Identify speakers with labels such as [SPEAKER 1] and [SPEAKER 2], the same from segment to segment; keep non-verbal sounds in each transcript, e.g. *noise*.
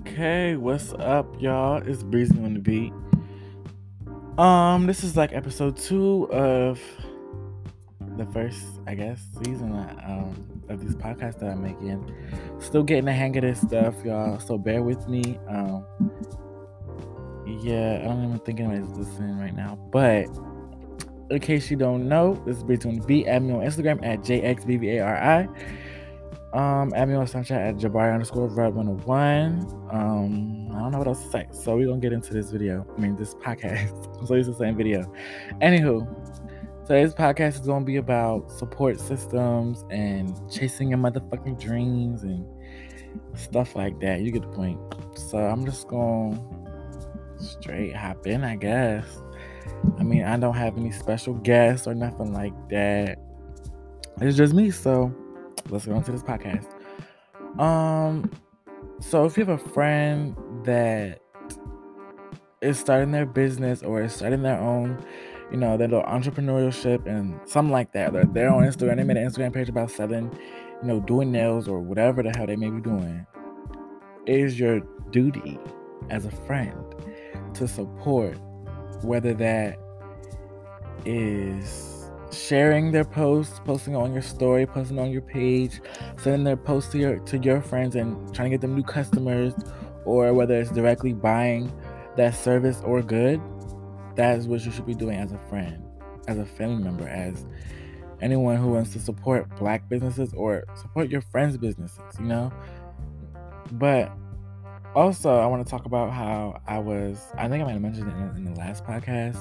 [SPEAKER 1] Okay, what's up, y'all? It's Breezy on the beat. Um, this is like episode two of the first, I guess, season um, of these podcasts that I'm making. Still getting the hang of this stuff, y'all. So bear with me. Um, yeah, I don't even think anybody's listening right now. But in case you don't know, this is Breezy on the beat. Add me on Instagram at jxbvari. Um, add me on Snapchat at Jabari underscore Red 101. Um, I don't know what else to say. So we're gonna get into this video. I mean this podcast. *laughs* So to the same video. Anywho, today's podcast is gonna be about support systems and chasing your motherfucking dreams and stuff like that. You get the point. So I'm just gonna straight hop in, I guess. I mean, I don't have any special guests or nothing like that. It's just me, so let's go into this podcast. Um, so if you have a friend that is starting their business or is starting their own, you know, their little entrepreneurship and something like that, they're, they're on Instagram, they made an Instagram page about selling, you know, doing nails or whatever the hell they may be doing, it is your duty as a friend to support, whether that is sharing their posts, posting on your story, posting on your page, sending their posts to your to your friends and trying to get them new customers, or whether it's directly buying that service or good, that is what you should be doing as a friend, as a family member, as anyone who wants to support black businesses or support your friends' businesses, you know? But also, I want to talk about how I was, I think I might have mentioned it in, in the last podcast,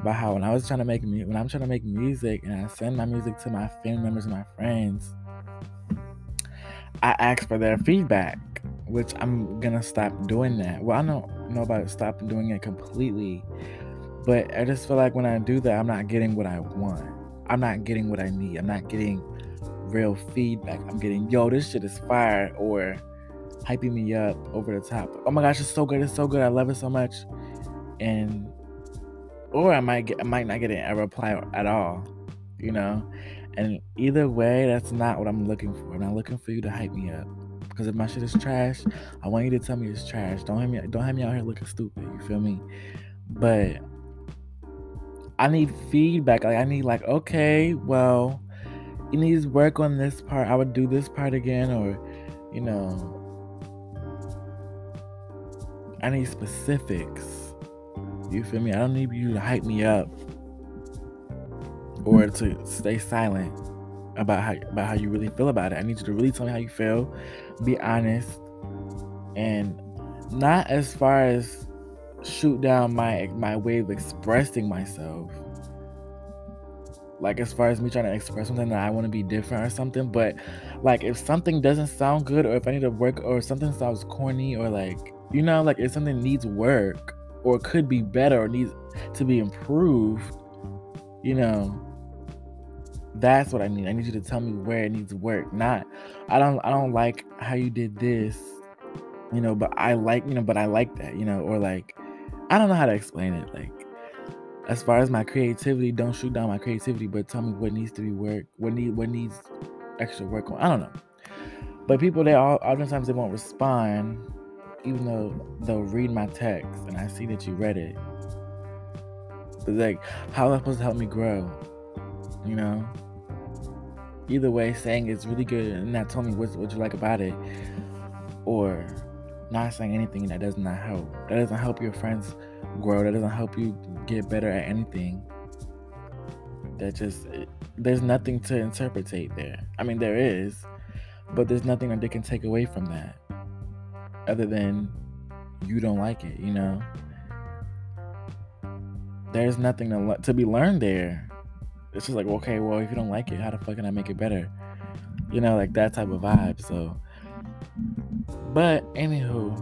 [SPEAKER 1] about how when I was trying to make music, when I'm trying to make music and I send my music to my family members and my friends, I ask for their feedback, which I'm gonna stop doing that. Well, I don't know about stopping doing it completely, but I just feel like when I do that, I'm not getting what I want. I'm not getting what I need. I'm not getting real feedback. I'm getting, yo, this shit is fire, or hyping me up over the top. Oh my gosh, it's so good. It's so good. I love it so much. And or I might get I might not get a reply at all, you know. And either way, that's not what I'm looking for. I'm not looking for you to hype me up. Because if my shit is trash, I want you to tell me it's trash. Don't have me don't have me out here looking stupid. You feel me? But I need feedback. Like I need like, okay, well, you need to work on this part. I would do this part again, or you know, I need specifics. You feel me? I don't need you to hype me up or to stay silent about how about how you really feel about it. I need you to really tell me how you feel, be honest, and not as far as shoot down my my way of expressing myself. Like as far as me trying to express something that I want to be different or something, but like if something doesn't sound good or if I need to work or something sounds corny or like you know like if something needs work or could be better or needs to be improved, you know, that's what I need. I need you to tell me where it needs work. Not I don't I don't like how you did this, you know, but I like, you know, but I like that, you know, or like I don't know how to explain it. Like as far as my creativity, don't shoot down my creativity, but tell me what needs to be work, what need what needs extra work on. I don't know. But people they all oftentimes they won't respond even though they'll read my text and I see that you read it. It's like, how am I supposed to help me grow? You know? Either way, saying it's really good and not telling me what, what you like about it, or not saying anything that does not help. That doesn't help your friends grow. That doesn't help you get better at anything. That just, it, there's nothing to interpretate there. I mean, there is, but there's nothing that they can take away from that other than you don't like it, you know? There's nothing to, to be learned there. It's just like, okay, well, if you don't like it, how the fuck can I make it better? You know, like that type of vibe. So, but anywho,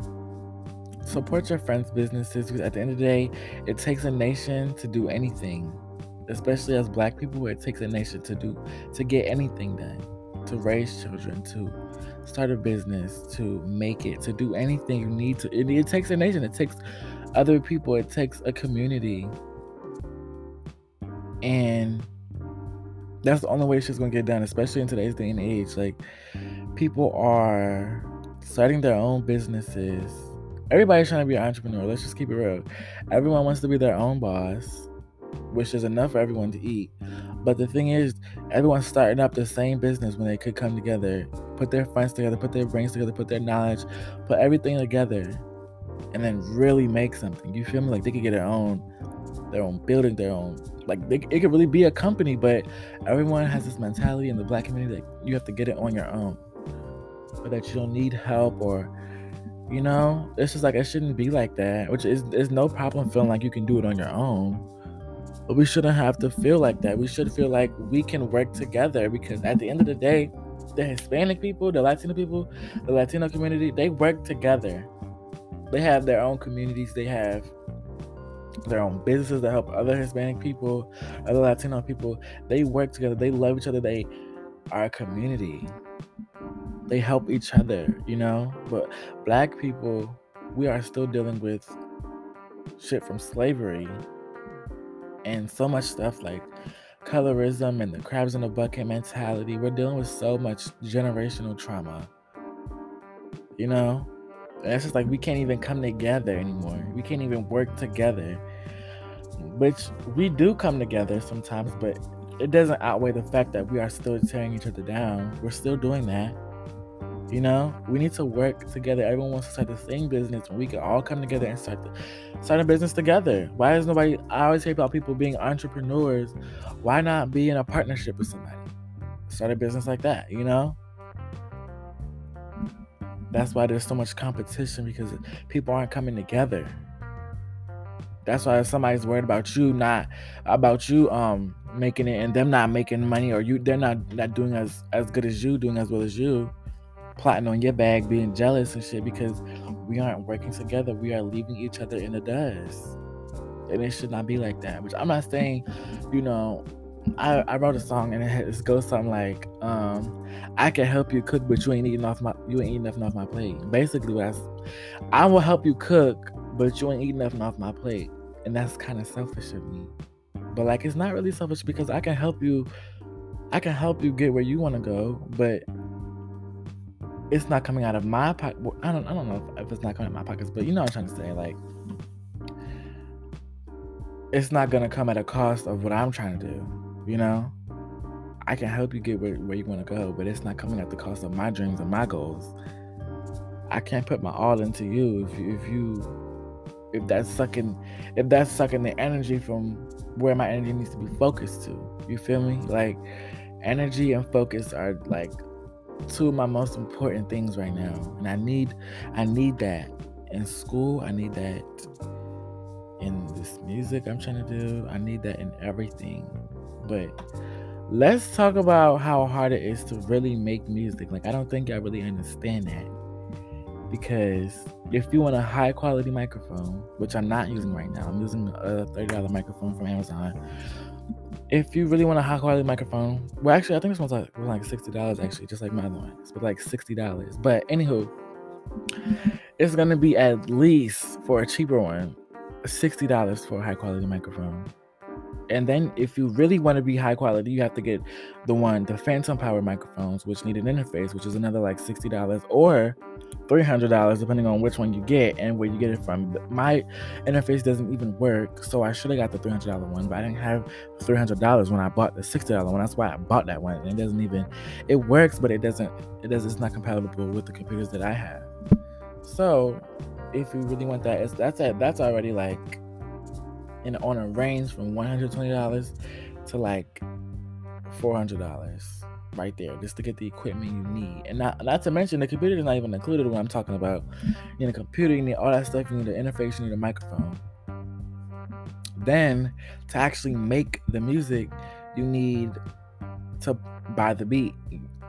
[SPEAKER 1] support your friends' businesses because at the end of the day, it takes a nation to do anything. Especially as black people, it takes a nation to do to get anything done, to raise children, to start a business, to make it, to do anything you need to. It, it takes a nation, it takes other people, it takes a community. And that's the only way shit's gonna get done, especially in today's day and age. Like, people are starting their own businesses. Everybody's trying to be an entrepreneur. Let's just keep it real. Everyone wants to be their own boss, which is enough for everyone to eat. But the thing is, everyone's starting up the same business when they could come together, put their funds together, put their brains together, put their knowledge, put everything together, and then really make something. You feel me? Like they could get their own, their own building, their own. Like they, it could really be a company, but everyone has this mentality in the black community that you have to get it on your own, or that you don't need help, or you know, it's just like it shouldn't be like that. Which is, there's no problem feeling like you can do it on your own but we shouldn't have to feel like that. We should feel like we can work together because at the end of the day, the Hispanic people, the Latino people, the Latino community, they work together. They have their own communities, they have their own businesses that help other Hispanic people, other Latino people. They work together, they love each other, they are a community. They help each other, you know? But black people, we are still dealing with shit from slavery and so much stuff like colorism and the crabs in the bucket mentality. We're dealing with so much generational trauma. You know? And it's just like we can't even come together anymore. We can't even work together. Which we do come together sometimes, but it doesn't outweigh the fact that we are still tearing each other down. We're still doing that. You know, we need to work together. Everyone wants to start the same business. We can all come together and start the, start a business together. Why is nobody? I always hear about people being entrepreneurs. Why not be in a partnership with somebody? Start a business like that. You know. That's why there's so much competition because people aren't coming together. That's why somebody's worried about you not about you um making it and them not making money or you they're not not doing as as good as you doing as well as you plotting on your bag, being jealous and shit because we aren't working together. We are leaving each other in the dust. And it should not be like that. Which I'm not saying, you know, I, I wrote a song and it goes something like, um, I can help you cook, but you ain't eating off my you ain't eating nothing off my plate. Basically what I, I will help you cook, but you ain't eating nothing off my plate. And that's kind of selfish of me. But like it's not really selfish because I can help you I can help you get where you want to go, but it's not coming out of my pocket. Well, I don't I don't know if, if, it's not coming out of my pockets, but you know what I'm trying to say. Like, it's not gonna come at a cost of what I'm trying to do. You know, I can help you get where, where you want to go, but it's not coming at the cost of my dreams and my goals. I can't put my all into you if you, if you if that's sucking if that's sucking the energy from where my energy needs to be focused to. You feel me? Like energy and focus are like two of my most important things right now and i need i need that in school i need that in this music i'm trying to do i need that in everything. But let's talk about how hard it is to really make music. Like i don't think i really understand that. Because if you want a high quality microphone which i'm not using right now i'm using a $30 microphone from amazon if you really want a high quality microphone, well, actually, I think this one's like like sixty dollars. Actually, just like my other one, it's like sixty dollars. But anywho, it's gonna be at least for a cheaper one, sixty dollars for a high quality microphone. And then, if you really want to be high quality, you have to get the one, the phantom power microphones, which need an interface, which is another like sixty dollars, or $300 depending on which one you get and where you get it from. My interface doesn't even work, so I should have got the $300 one, but I didn't have $300 when I bought the $60 one. That's why I bought that one. And it doesn't even it works, but it doesn't it does it's not compatible with the computers that I have. So, if you really want that, it's that's a, that's already like in on a range from $120 to like $400 right there just to get the equipment you need. And not, not to mention the computer is not even included when I'm talking about. You need a computer, you need all that stuff, you need an interface, you need a microphone. Then to actually make the music, you need to buy the beat.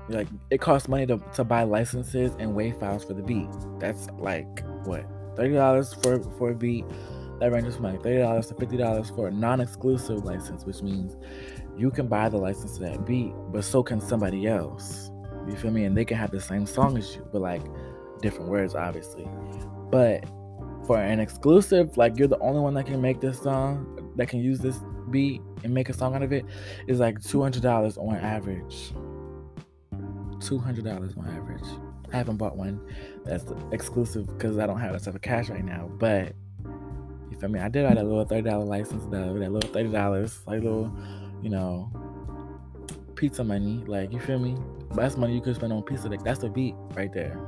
[SPEAKER 1] Like it costs money to, to buy licenses and WAV files for the beat. That's like what thirty dollars for for a beat. That ranges from like thirty dollars to fifty dollars for a non-exclusive license, which means you can buy the license to that beat, but so can somebody else. You feel me? And they can have the same song as you, but like different words, obviously. But for an exclusive, like you're the only one that can make this song, that can use this beat and make a song out of it, is like $200 on average. $200 on average. I haven't bought one that's exclusive because I don't have that type of cash right now. But you feel me? I did buy that little thirty dollar license though. That little thirty dollars, like little, you know, pizza money. Like you feel me? That's money you could spend on pizza. Like that's a beat right there.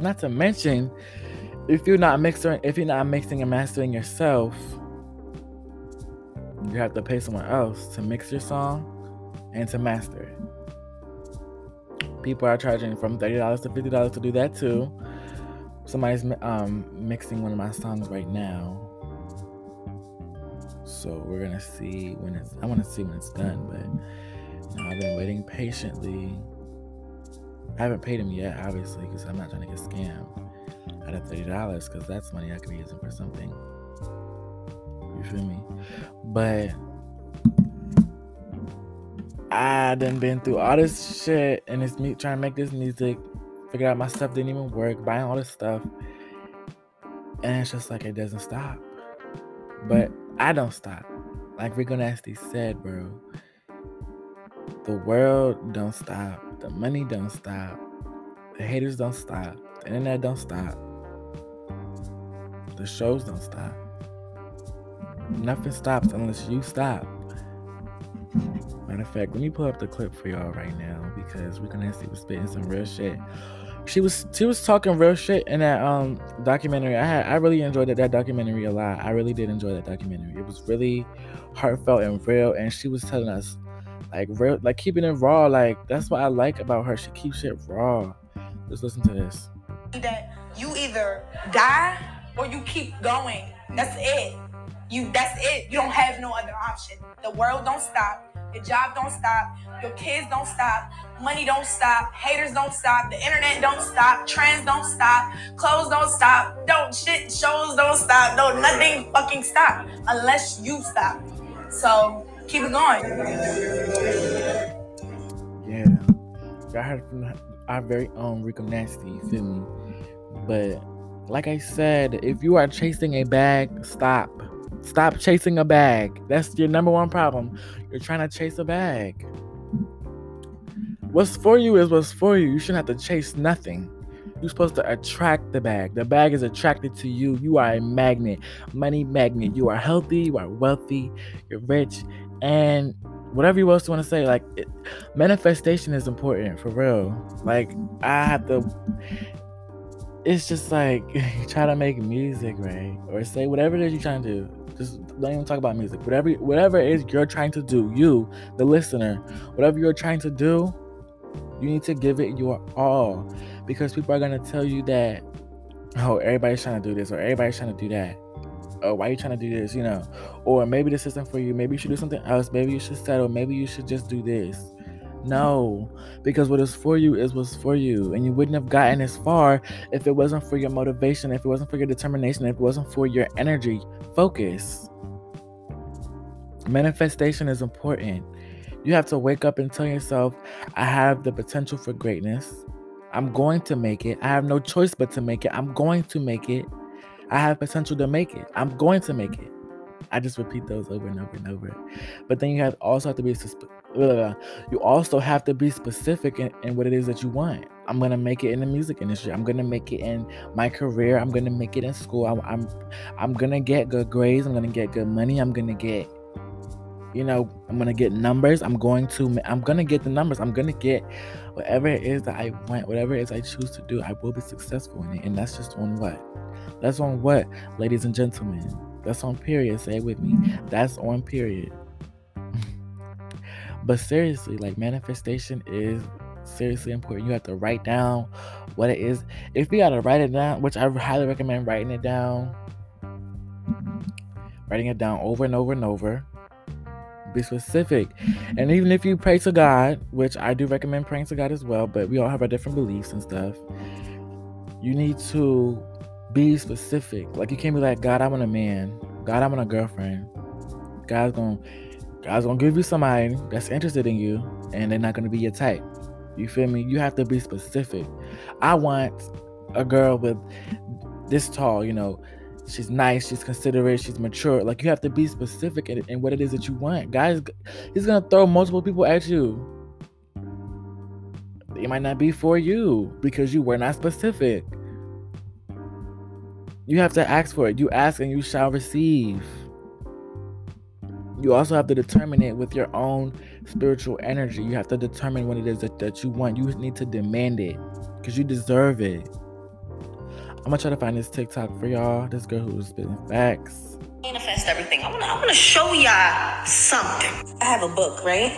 [SPEAKER 1] Not to mention, if you're not mixing, if you're not mixing and mastering yourself, you have to pay someone else to mix your song and to master it. People are charging from thirty dollars to fifty dollars to do that too. Somebody's um, mixing one of my songs right now, so we're gonna see when it's. I want to see when it's done, but you know, I've been waiting patiently. I haven't paid him yet, obviously, because I'm not trying to get scammed out of thirty dollars, because that's money I could be using for something. You feel me? But I done been through all this shit and it's me trying to make this music. Figure out my stuff didn't even work, buying all this stuff. And it's just like it doesn't stop. But I don't stop. Like Rico Nasty said, bro. The world don't stop. The money don't stop. The haters don't stop. The internet don't stop. The shows don't stop. Nothing stops unless you stop. Matter of fact, let me pull up the clip for y'all right now because gonna see was spitting some real shit. She was she was talking real shit in that um documentary. I had I really enjoyed that, that documentary a lot. I really did enjoy that documentary. It was really heartfelt and real, and she was telling us like real like keeping it raw. Like that's what I like about her. She keeps it raw. Just listen to this.
[SPEAKER 2] That you either die or you keep going. That's it. You that's it. You don't have no other option. The world don't stop. Your job don't stop. Your kids don't stop. Money don't stop. Haters don't stop. The internet don't stop. Trends don't stop. Clothes don't stop. Don't shit shows don't stop. Don't nothing fucking stop unless you stop. So keep it going.
[SPEAKER 1] Yeah. I heard from our very own Rico Nasty, you feel me? But like I said, if you are chasing a bag, stop. Stop chasing a bag. That's your number one problem. You're trying to chase a bag. What's for you is what's for you. You shouldn't have to chase nothing. You're supposed to attract the bag. The bag is attracted to you. You are a magnet, money magnet. You are healthy, you are wealthy, you're rich, and whatever you else want to say. Like, it, manifestation is important for real. Like, I have to. It's just like *laughs* try to make music, right? Or say whatever it is you're trying to do just don't even talk about music. Whatever whatever it is you're trying to do, you, the listener, whatever you're trying to do, you need to give it your all. Because people are gonna tell you that, oh, everybody's trying to do this or everybody's trying to do that. Oh, why are you trying to do this? You know, or maybe this isn't for you. Maybe you should do something else. Maybe you should settle. Maybe you should just do this. No, because what is for you is what's for you. And you wouldn't have gotten as far if it wasn't for your motivation, if it wasn't for your determination, if it wasn't for your energy, focus. Manifestation is important. You have to wake up and tell yourself, I have the potential for greatness. I'm going to make it. I have no choice but to make it. I'm going to make it. I have potential to make it. I'm going to make it. I just repeat those over and over and over. But then you have also have to be you also have to be specific in, in, what it is that you want. I'm gonna make it in the music industry. I'm gonna make it in my career. I'm gonna make it in school. I'm I'm, I'm gonna get good grades. I'm gonna get good money. I'm gonna get you know i'm gonna get numbers i'm going to i'm gonna get the numbers i'm gonna get whatever it is that i want whatever it is i choose to do i will be successful in it and that's just on what that's on what ladies and gentlemen that's on period say it with me that's on period but seriously, like manifestation is seriously important. You have to write down what it is. If you gotta write it down, which I highly recommend writing it down, writing it down over and over and over. Be specific. And even if you pray to God, which I do recommend praying to God as well, but we all have our different beliefs and stuff, you need to be specific. Like you can't be like, God, I want a man. God, I want a girlfriend. God's gonna God's gonna give you somebody that's interested in you, and they're not gonna be your type. You feel me? You have to be specific. I want a girl with this tall, you know, she's nice, she's considerate, she's mature. Like you have to be specific in, in what it is that you want. Guys, he's gonna throw multiple people at you. it might not be for you because you were not specific. You have to ask for it. You ask and you shall receive. You also have to determine it with your own spiritual energy. You have to determine what it is that, that you want. You need to demand it because you deserve it. I'm gonna try to find this TikTok for y'all. This girl who's spitting facts.
[SPEAKER 3] Manifest everything. I wanna, I wanna show y'all something. I have a book, right?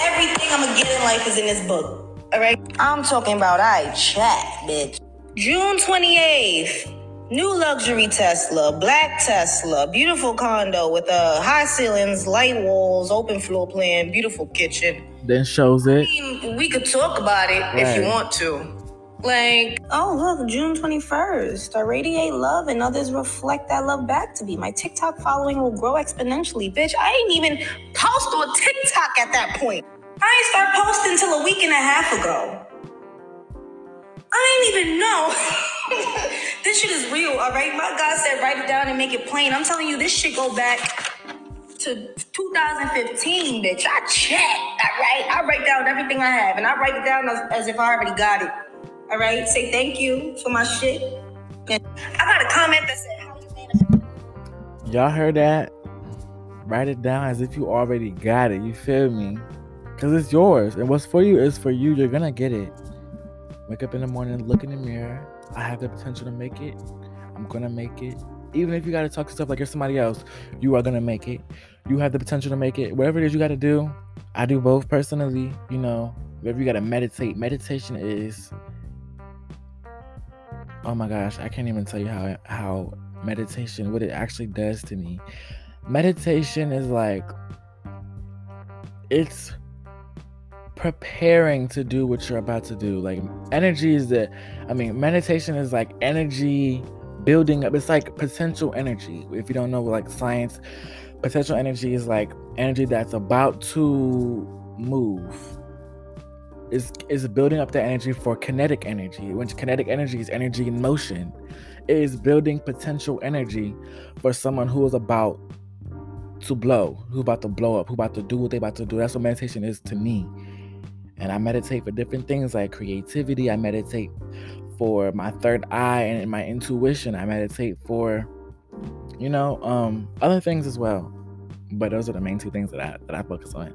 [SPEAKER 3] Everything I'm gonna get in life is in this book. All right. I'm talking about I chat, bitch. June 28th. New luxury Tesla, black Tesla, beautiful condo with uh, high ceilings, light walls, open floor plan, beautiful kitchen.
[SPEAKER 1] Then shows it.
[SPEAKER 3] I mean, we could talk about it if you want to. Like, oh, look, June 21st. I radiate love and others reflect that love back to me. My TikTok following will grow exponentially. Bitch, I ain't even post on TikTok at that point. I ain't start posting until a week and a half ago. I didn't even know. *laughs* this shit is real, all right? My God said write it down and make it plain. I'm telling you, this shit go back to 2015, bitch. I check, all right? I write down everything I have, and I write it down as, as if I already got it, all right? Say thank you for my shit. And I got a comment that said, how you manifest?
[SPEAKER 1] Y'all heard that? Write it down as if you already got it. You feel me? Because it's yours. And what's for you is for you. You're going to get it. Wake up in the morning, look in the mirror. I have the potential to make it. I'm to make it. Even if you got to talk to stuff like you're somebody else, you are to make it. You have the potential to make it. Whatever it is you got to do, I do both personally. You know, whatever you got to meditate. Meditation is. Oh my gosh, I can't even tell you how how meditation what it actually does to me. Meditation is like it's preparing to do what you're about to do. Like energy is the I mean meditation is like energy building up. It's like potential energy. If you don't know like science, potential energy is like energy that's about to move. Is is building up the energy for kinetic energy. Which kinetic energy is energy in motion, it is building potential energy for someone who is about to blow, who about to blow up, who about to do what they about to do. That's what meditation is to me. And I meditate for different things like creativity. I meditate for my third eye and my intuition. I meditate for, you know, um, other things as well. But those are the main two things that I that I focus on,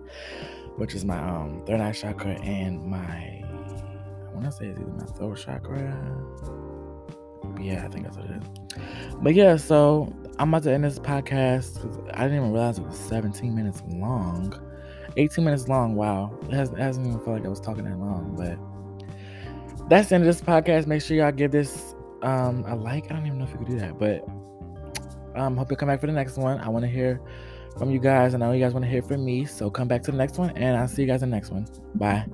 [SPEAKER 1] which is my um third eye chakra and my I want to say it's either my throat chakra. Yeah, I think that's what it is. But yeah, so I'm about to end this podcast I didn't even realize it was 17 minutes long. 18 minutes long. Wow. It, has, it hasn't even felt like I was talking that long, but that's the end of this podcast. Make sure y'all give this um a like. I don't even know if you could do that, but um hope you come back for the next one. I want to hear from you guys, and I know you guys want to hear from me. So come back to the next one, and I'll see you guys in the next one. Bye.